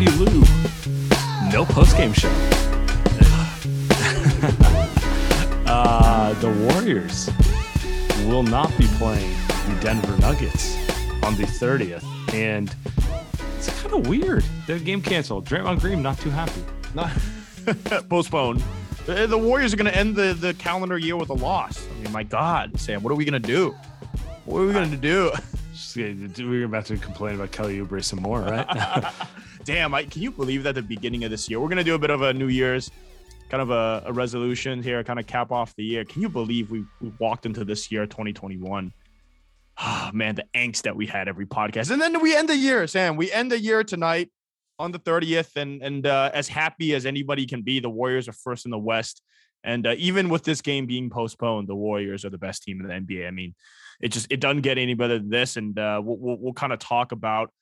Andy Liu, no post game show. uh, the Warriors will not be playing the Denver Nuggets on the 30th, and it's kind of weird. The game canceled. Draymond Green not too happy. Not postponed. The, the Warriors are going to end the, the calendar year with a loss. I mean, my God, Sam, what are we going to do? What are we going to do? Just, we're about to complain about Kelly Oubre some more, right? Damn, I, can you believe that the beginning of this year? We're going to do a bit of a New Year's kind of a, a resolution here, kind of cap off the year. Can you believe we, we walked into this year, 2021? Ah, man, the angst that we had every podcast. And then we end the year, Sam. We end the year tonight on the 30th. And, and uh, as happy as anybody can be, the Warriors are first in the West. And uh, even with this game being postponed, the Warriors are the best team in the NBA. I mean, it just it doesn't get any better than this. And uh, we'll, we'll, we'll kind of talk about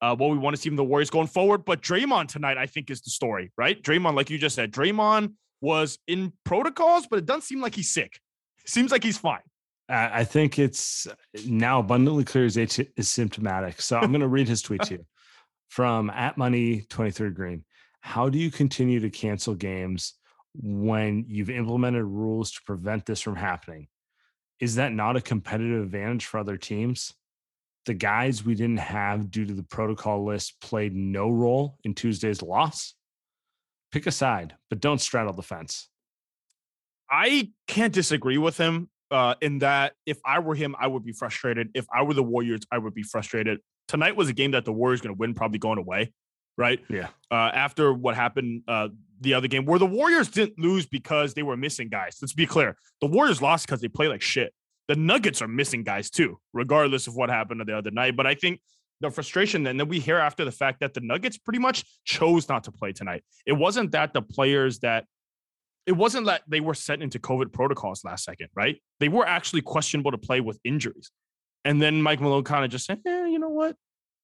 uh, what we want to see from the Warriors going forward. But Draymond tonight, I think, is the story, right? Draymond, like you just said, Draymond was in protocols, but it doesn't seem like he's sick. seems like he's fine. I I think it's now abundantly clear he's symptomatic. So I'm going to read his tweet to you from at money 23 green. How do you continue to cancel games when you've implemented rules to prevent this from happening? Is that not a competitive advantage for other teams? The guys we didn't have due to the protocol list played no role in Tuesday's loss. Pick a side, but don't straddle the fence. I can't disagree with him uh, in that if I were him, I would be frustrated. If I were the Warriors, I would be frustrated. Tonight was a game that the Warriors going to win, probably going away, right? Yeah. Uh, after what happened uh, the other game, where the Warriors didn't lose because they were missing guys. Let's be clear: the Warriors lost because they play like shit. The Nuggets are missing guys too, regardless of what happened the other night. But I think the frustration then we hear after the fact that the Nuggets pretty much chose not to play tonight. It wasn't that the players that it wasn't that they were sent into COVID protocols last second, right? They were actually questionable to play with injuries. And then Mike Malone kind of just said, eh, you know what?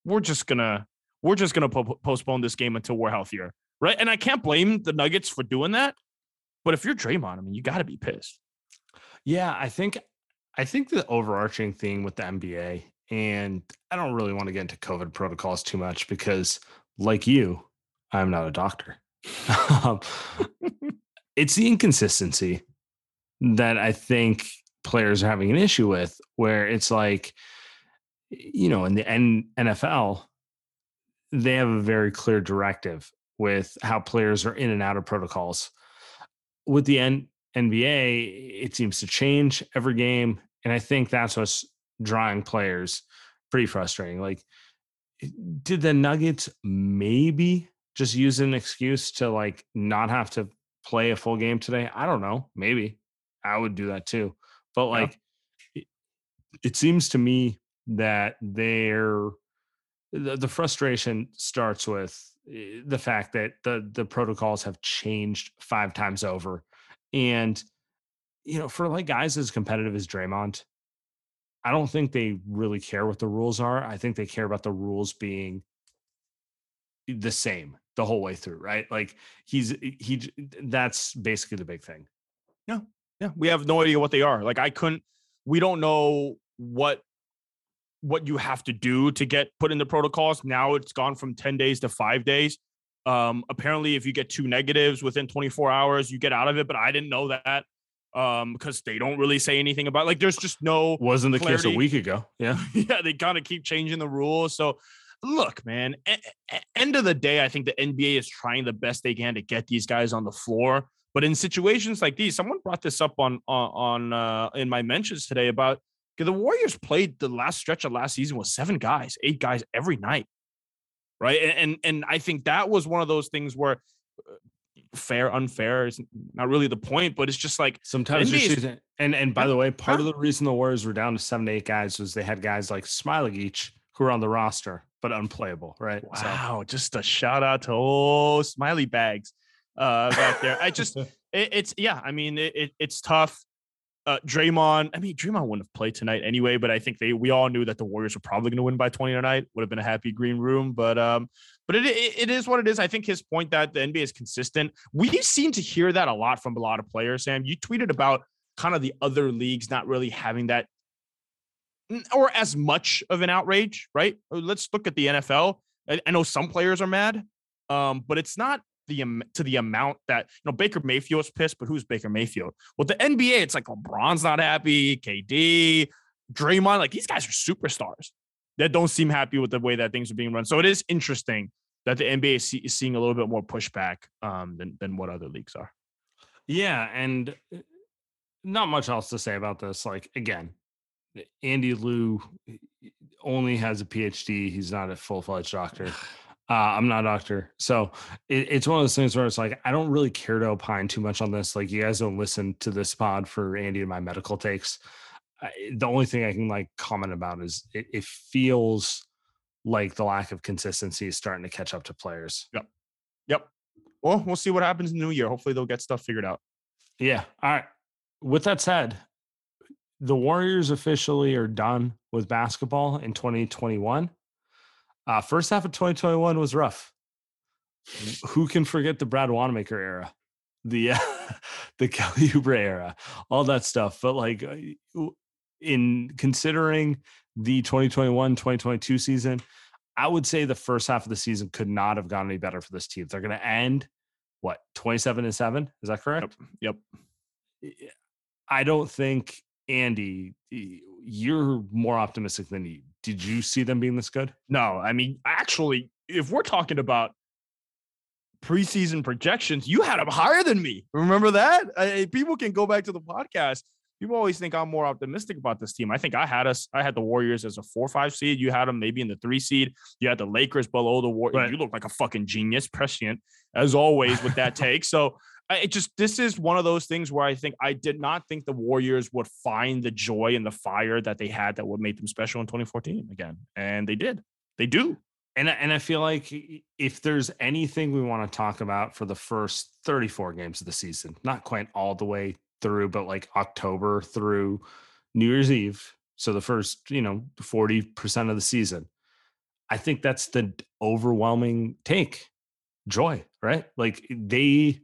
We're just gonna we're just gonna po- postpone this game until we're healthier, right? And I can't blame the Nuggets for doing that. But if you're Draymond, I mean, you got to be pissed. Yeah, I think I think the overarching thing with the NBA, and I don't really want to get into COVID protocols too much because, like you, I'm not a doctor. Um, it's the inconsistency that I think players are having an issue with, where it's like, you know, in the N- NFL, they have a very clear directive with how players are in and out of protocols. With the N- NBA, it seems to change every game. And I think that's what's drawing players pretty frustrating. Like, did the Nuggets maybe just use an excuse to like not have to play a full game today? I don't know. Maybe I would do that too. But Yeah. like, it, it seems to me that they're the, the frustration starts with eh, the fact that the the protocols have changed five times over and you know for like guys as competitive as Draymond I don't think they really care what the rules are I think they care about the rules being the same the whole way through, right? Like he's he that's basically the big thing. Yeah. Yeah. We have no idea what they are. Like I couldn't we don't know what what you have to do to get put in the protocols. Now it's gone from 10 days to 5 days. Um apparently if you get two negatives within 24 hours, you get out of it, but I didn't know that um because they don't really say anything about like there's just no wasn't the clarity. case a week ago yeah yeah they kind of keep changing the rules so look, man, end of the day, I think the NBA is trying the best they can to get these guys on the floor. But in situations like these, someone brought this up on on, on uh, in my mentions today about the Warriors played the last stretch of last season with seven guys, eight guys every night, right? And and, and I think that was one of those things where uh, fair unfair is not really the point but it's just like sometimes and and by the way part of the reason the warriors were down to seven to eight guys was they had guys like Smailagic who were on the roster but unplayable, right? Wow, so. just a shout out to oh smiley bags uh back there. I just it, it's yeah, I mean it, it, it's tough. Uh Draymond, I mean Draymond wouldn't have played tonight anyway, but I think they we all knew that the Warriors were probably going to win by 20 tonight. Would have been a happy green room, but um but it, it it is what it is. I think his point that the NBA is consistent. We seem to hear that a lot from a lot of players, Sam. You tweeted about kind of the other leagues not really having that or as much of an outrage, right? Let's look at the NFL. I, I know some players are mad, um, but it's not the to the amount that you know Baker Mayfield's pissed, but who's Baker Mayfield? Well, the NBA, it's like LeBron's not happy, KD, Draymond, like these guys are superstars that don't seem happy with the way that things are being run. So it is interesting that the NBA is, see, is seeing a little bit more pushback um, than than what other leagues are. Yeah, and uh, not much else to say about this. Like again, Andy Liu only has a PhD. He's not a full fledged doctor. Uh, I'm not a doctor. So it, it's one of those things where it's like, I don't really care to opine too much on this. Like, you guys don't listen to this pod for Andy and my medical takes. I, the only thing I can like comment about is it, it feels like the lack of consistency is starting to catch up to players. Yep. Yep. Well, we'll see what happens in the new year. Hopefully, they'll get stuff figured out. Yeah. All right. With that said, the Warriors officially are done with basketball in 2021. Uh, first half of 2021 was rough. Who can forget the Brad Wanamaker era, the uh, the Kelly Oubre era, all that stuff? But like, uh, in considering the 2021-2022 season, I would say the first half of the season could not have gone any better for this team. They're going to end what 27 and 7 is that correct yep. yep i don't think Andy, you're more optimistic than you. Did you see them being this good? No, I mean, actually, if we're talking about preseason projections, you had them higher than me. Remember that? I, people can go back to the podcast. People always think I'm more optimistic about this team. I think I had us. I had the Warriors as a four five seed. You had them maybe in the three seed. You had the Lakers below the Warriors. Right. You look like a fucking genius, prescient as always with that take. So it just this is one of those things where I think I did not think the Warriors would find the joy and the fire that they had that would make them special in 2014 again, and they did. They do. And and I feel like if there's anything we want to talk about for the first 34 games of the season, not quite all the way through, but like October through New Year's Eve, so the first you know 40 percent of the season, I think that's the overwhelming take. Joy, right? Like they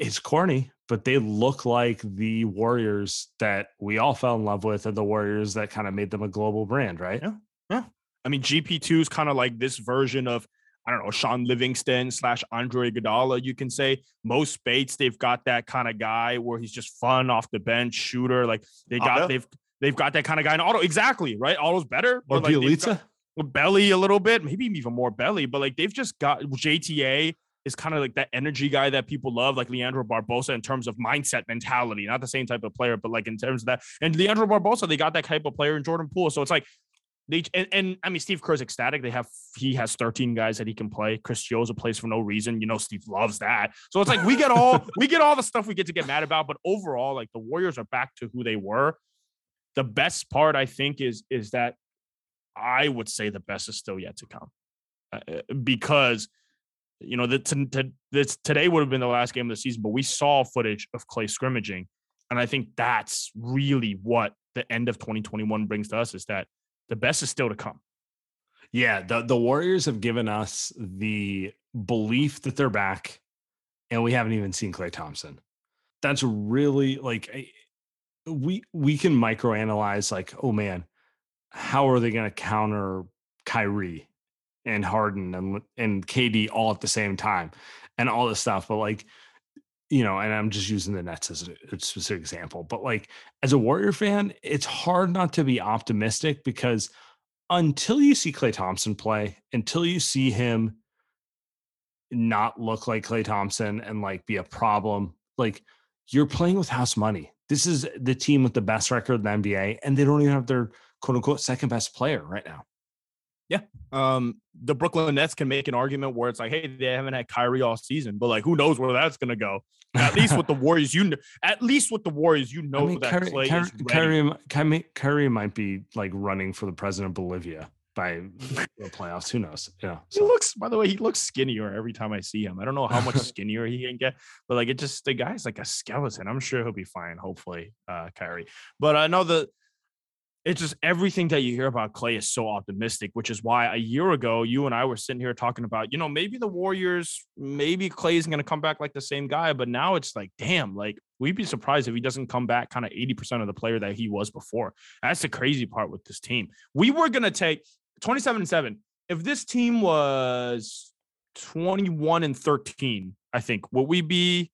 it's corny, but they look like the Warriors that we all fell in love with and the Warriors that kind of made them a global brand, right? Yeah. Yeah. I mean, GP2 is kind of like this version of, I don't know, Sean Livingston slash Andre Iguodala, you can say. Mo Speights, they've got that kind of guy where he's just fun off the bench shooter. Like they oh, got, they've, they've got that kind of guy in Otto. Exactly. Right. Otto's better. Or like. Belly a little bit, maybe even more belly, but like they've just got JTA is kind of like that energy guy that people love, like Leandro Barbosa, in terms of mindset mentality, not the same type of player, but like in terms of that. And Leandro Barbosa, they got that type of player in Jordan Poole. So it's like they and, and I mean Steve Kerr's ecstatic. They have he has 13 guys that he can play. Chris Chiozza plays for no reason. You know, Steve loves that. So it's like we get all we get all the stuff we get to get mad about, but overall, like the Warriors are back to who they were. The best part, I think, is is that I would say the best is still yet to come. Uh, uh because you know, that this today would have been the last game of the season, but we saw footage of Klay scrimmaging, and I think that's really what the end of 2021 brings to us is that the best is still to come. Yeah, the the Warriors have given us the belief that they're back, and we haven't even seen Klay Thompson. That's really like we we can microanalyze like, oh man, how are they going to counter Kyrie and Harden and and KD all at the same time and all this stuff? But like, you know, and I'm just using the Nets as a, a specific example. But like, as a Warrior fan, it's hard not to be optimistic because until you see Klay Thompson play, until you see him not look like Klay Thompson and like be a problem, like you're playing with house money. This is the team with the best record in the NBA, and they don't even have their quote unquote second best player right now. Yeah. Um, the Brooklyn Nets can make an argument where it's like, hey, they haven't had Kyrie all season, but like, who knows where that's gonna go? At least with the Warriors, you know, at least with the Warriors, you know I mean, that Klay Kyrie, is ready. Kyrie, Kyrie might be like running for the president of Bolivia by the playoffs. Who knows? Yeah. So. He looks, by the way, he looks skinnier every time I see him. I don't know how much skinnier he can get, but like it just the guy's like a skeleton. I'm sure he'll be fine, hopefully, uh, Kyrie. But I know that it's just everything that you hear about Klay is so optimistic, which is why a year ago you and I were sitting here talking about, you know, maybe the Warriors, maybe Klay is going to come back like the same guy, but now it's like, damn, like we'd be surprised if he doesn't come back kind of 80% of the player that he was before. That's the crazy part with this team. We were going to take 27 and 7. If this team was 21 and 13, I think, would we be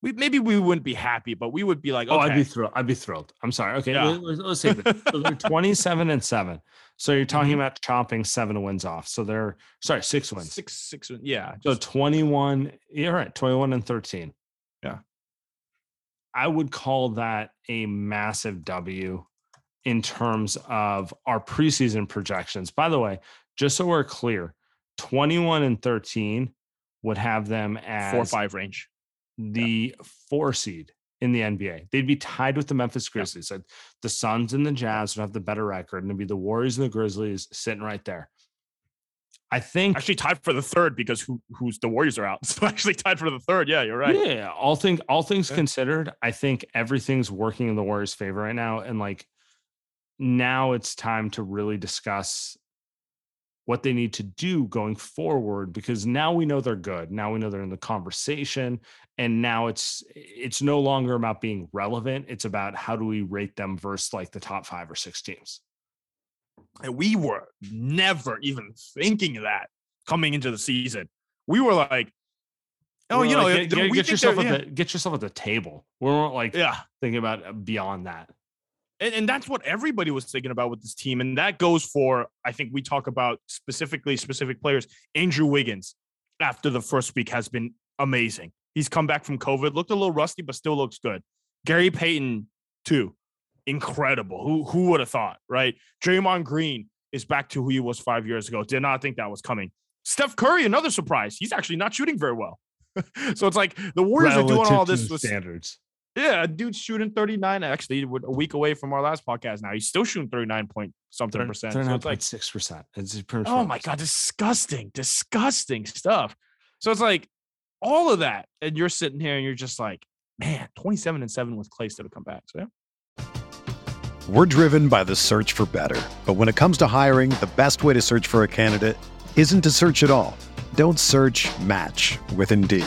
we maybe we wouldn't be happy, but we would be like, okay. oh, I'd be thrilled. I'd be thrilled. I'm sorry. Okay, yeah. let's, let's so they're 27 and seven. So you're talking mm-hmm. about chopping seven wins off. So they're sorry, six wins. Six, six, yeah. So 21. You're right, 21 and 13. Yeah. I would call that a massive W in terms of our preseason projections. By the way, just so we're clear, 21 and 13 would have them as four five range the yeah. four seed in the NBA. They'd be tied with the Memphis Grizzlies. Yeah. The Suns and the Jazz would have the better record, and it'd be the Warriors and the Grizzlies sitting right there. I think actually tied for the third because who who's the Warriors are out. So actually tied for the third. Yeah, you're right. Yeah, all things all things yeah. considered, I think everything's working in the Warriors' favor right now. And like now it's time to really discuss what they need to do going forward because now we know they're good. Now we know they're in the conversation and now it's it's no longer about being relevant. It's about how do we rate them versus like the top five or six teams. And we were never even thinking of that coming into the season. We were like oh we're you know get, get, get yourself at yeah. the get yourself at the table. We weren't like yeah. thinking about uh, beyond that and, and that's what everybody was thinking about with this team. And that goes for, I think we talk about specifically specific players. Andrew Wiggins, after the first week, has been amazing. He's come back from COVID, looked a little rusty, but still looks good. Gary Payton, too. Incredible. Who who would have thought, right? Draymond Green is back to who he was five years ago. Did not think that was coming. Steph Curry, another surprise. He's actually not shooting very well. so it's like the Warriors Relative are doing all this with standards. Yeah, dude shooting 39. Actually, a week away from our last podcast now. He's still shooting 39 point something percent. 39.6 so like, percent. It's oh my God, disgusting, disgusting stuff. So it's like all of that. And you're sitting here and you're just like, man, 27 and 7 with Klay still to come back. So yeah. We're driven by the search for better. But when it comes to hiring, the best way to search for a candidate isn't to search at all. Don't search match with Indeed.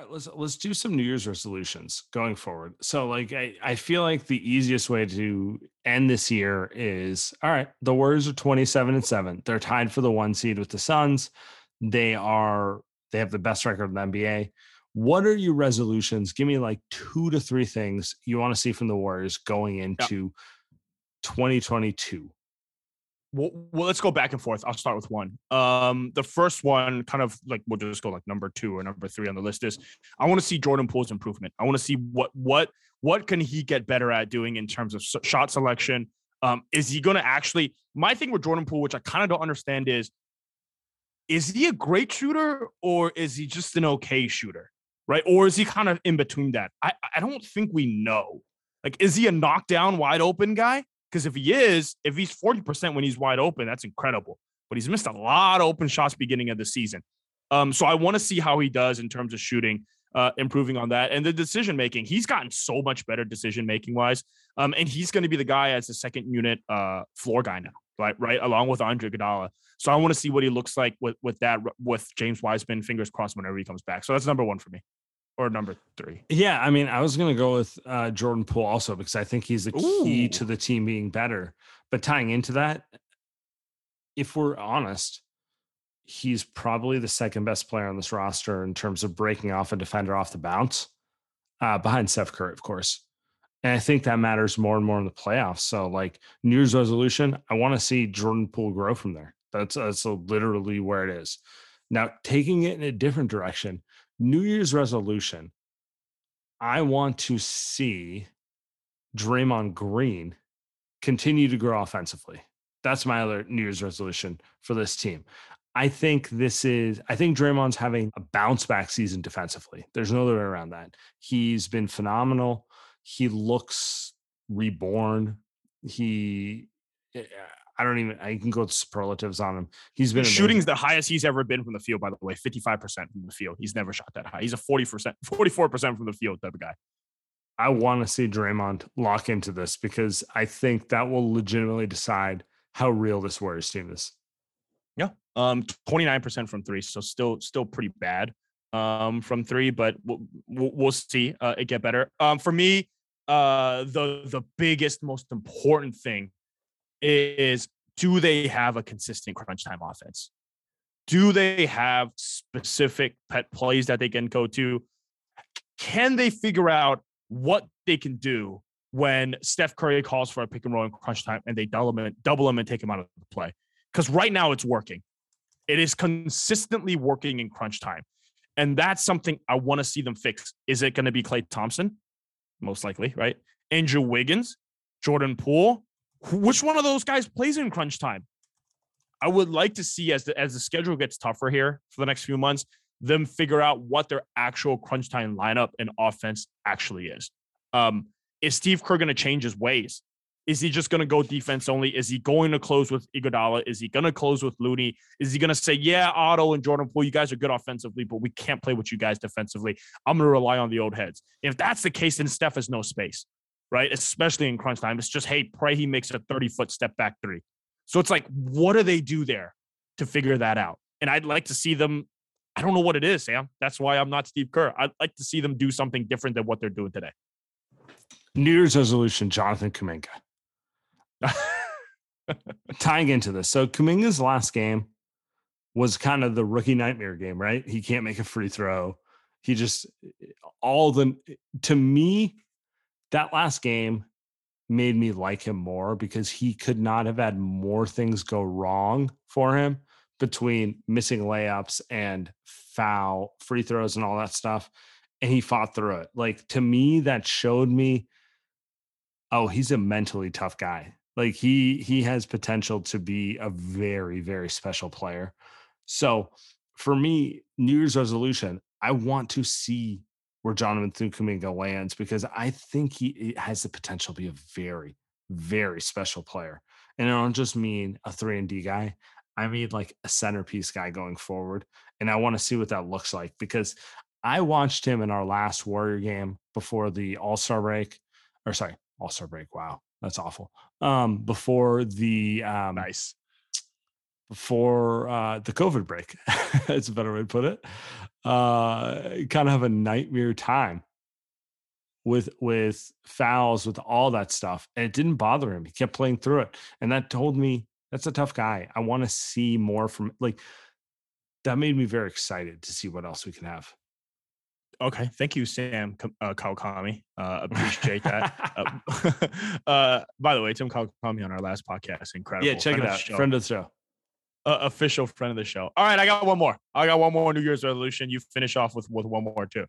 All right, let's let's do some New Year's resolutions going forward. So, like, I, I feel like the easiest way to end this year is all right. The Warriors are twenty seven and seven. They're tied for the one seed with the Suns. They are they have the best record in the NBA. What are your resolutions? Give me like two to three things you want to see from the Warriors going into 2022 well, well, let's go back and forth. I'll start with one. Um, the first one, kind of like we'll just go like number two or number three on the list is I want to see Jordan Poole's improvement. I want to see what what what can he get better at doing in terms of shot selection. Um, is he going to actually? My thing with Jordan Poole, which I kind of don't understand, is is he a great shooter or is he just an okay shooter, right? Or is he kind of in between that? I I don't think we know. Like, is he a knockdown wide open guy? Because if he is, if he's 40% when he's wide open, that's incredible. But he's missed a lot of open shots beginning of the season. Um, so I want to see how he does in terms of shooting, uh, improving on that. And the decision making, he's gotten so much better decision making wise. Um, and he's going to be the guy as the second unit uh, floor guy now, right? Right, along with Andre Iguodala. So I want to see what he looks like with with that with James Wiseman. Fingers crossed whenever he comes back. So that's number one for me or number three? Yeah, I mean, I was going to go with uh, Jordan Poole also because I think he's the key Ooh. to the team being better. But tying into that, if we're honest, he's probably the second best player on this roster in terms of breaking off a defender off the bounce, uh, behind Steph Curry, of course. And I think that matters more and more in the playoffs. So, like New Year's resolution, I want to see Jordan Poole grow from there. That's that's literally where it is. Now, taking it in a different direction, New Year's resolution. I want to see Draymond Green continue to grow offensively. That's my other New Year's resolution for this team. I think this is, I think Draymond's having a bounce back season defensively. There's no other way around that. He's been phenomenal. He looks reborn. He, eh, I don't even. I can go with superlatives on him. He's been shooting's the highest he's ever been from the field. By the way, fifty five percent from the field. He's never shot that high. He's a forty percent, forty four percent from the field type of guy. I want to see Draymond lock into this because I think that will legitimately decide how real this Warriors team is. Yeah, um, twenty nine percent from three, so still still pretty bad um from three, but we'll, we'll see uh, it get better. Um, for me, uh, the the biggest, most important thing is do they have a consistent crunch time offense? Do they have specific pet plays that they can go to? Can they figure out what they can do when Steph Curry calls for a pick and roll in crunch time and they double him, double him and take him out of the play? Because right now it's working. It is consistently working in crunch time. And that's something I want to see them fix. Is it going to be Klay Thompson? Most likely, right? Andrew Wiggins, Jordan Poole, which one of those guys plays in crunch time? I would like to see as the as the schedule gets tougher here for the next few months, them figure out what their actual crunch time lineup and offense actually is. Um, is Steve Kerr going to change his ways? Is he just going to go defense only? Is he going to close with Iguodala? Is he going to close with Looney? Is he going to say, "Yeah, Otto and Jordan Poole, you guys are good offensively, but we can't play with you guys defensively. I'm going to rely on the old heads." If that's the case, then Steph has no space right? Especially in crunch time. It's just, hey, pray he makes a 30 foot step back three. So it's like, what do they do there to figure that out? And I'd like to see them. I don't know what it is, Sam. That's why I'm not Steve Kerr. I'd like to see them do something different than what they're doing today. New Year's resolution, Jonathan Kuminga. Tying into this. So Kuminga's last game was kind of the rookie nightmare game, right? He can't make a free throw. He just all the to me, that last game made me like him more because he could not have had more things go wrong for him between missing layups and foul free throws and all that stuff and he fought through it. Like to me that showed me oh he's a mentally tough guy. Like he he has potential to be a very very special player. So for me new year's resolution I want to see where Jonathan Kuminga lands because I think he has the potential to be a very, very special player. And I don't just mean a three and D guy. I mean like a centerpiece guy going forward. And I want to see what that looks like because I watched him in our last Warrior game before the All Star break, or sorry, All Star break. Wow, that's awful. Um, before the um, nice before uh, the COVID break. That's a better way to put it. Uh, kind of have a nightmare time with with fouls, with all that stuff, and it didn't bother him. He kept playing through it, and that told me that's a tough guy. I want to see more from like. That made me very excited to see what else we can have. Okay, thank you, Sam uh, Kawakami. Uh, appreciate that. uh, uh, by the way, Tim Kawakami on our last podcast, incredible. Yeah, check friend it out. Friend of the show uh, official friend of the show. All right, I got one more. I got one more New Year's resolution. You finish off with with one more too.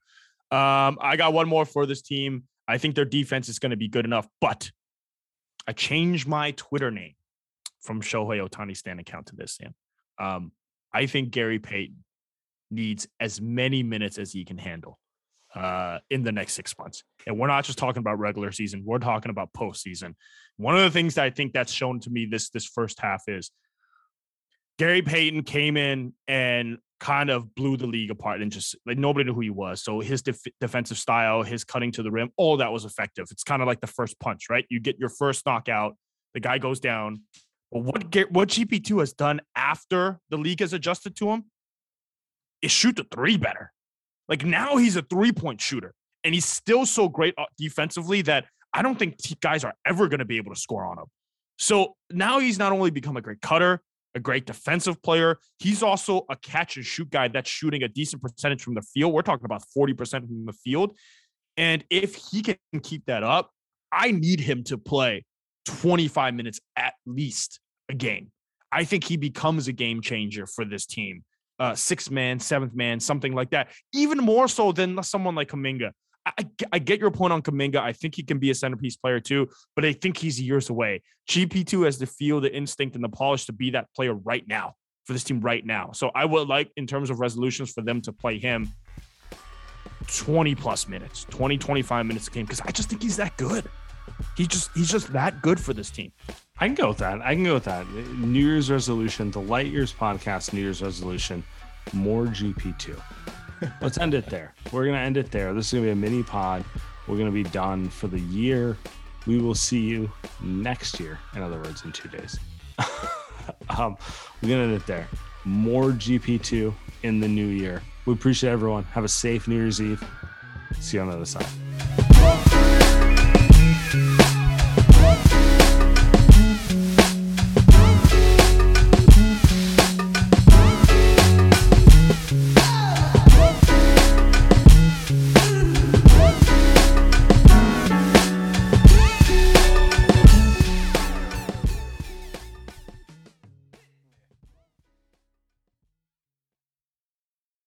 Um, I got one more for this team. I think their defense is going to be good enough, but I changed my Twitter name from Shohei Ohtani stand account to this, Sam. Um, I think Gary Payton needs as many minutes as he can handle uh, in the next six months. And we're not just talking about regular season; we're talking about postseason. One of the things that I think that's shown to me this this first half is Gary Payton came in and kind of blew the league apart and just like nobody knew who he was. So his def- defensive style, his cutting to the rim, all that was effective. It's kind of like the first punch, right? You get your first knockout, the guy goes down. But what what GP2 has done after the league has adjusted to him is shoot the three better. Like now he's a three point shooter, and he's still so great uh, defensively that I don't think guys are ever going to be able to score on him. So now he's not only become a great cutter, a great defensive player. He's also a catch and shoot guy that's shooting a decent percentage from the field. We're talking about 40% from the field. And if he can keep that up, I need him to play 25 minutes at least a game. I think he becomes a game changer for this team. Uh, sixth man, seventh man, something like that. Even more so than someone like Kuminga. I, I get your point on Kuminga. I think he can be a centerpiece player too, but I think he's years away. GP2 has the feel, the instinct, and the polish to be that player right now for this team right now. So I would like, in terms of resolutions, for them to play him 20 plus minutes, 20, 25 minutes a game, because I just think he's that good. He just he's just that good for this team. I can go with that. I can go with that. New Year's resolution, the Light Years podcast New Year's resolution, more GP2. Let's end it there. We're gonna end it there. This is gonna be a mini pod. We're gonna be done for the year. We will see you next year. In other words, in two days. um, we're gonna end it there. More GP2 in the new year. We appreciate everyone. Have a safe New Year's Eve. See you on the other side.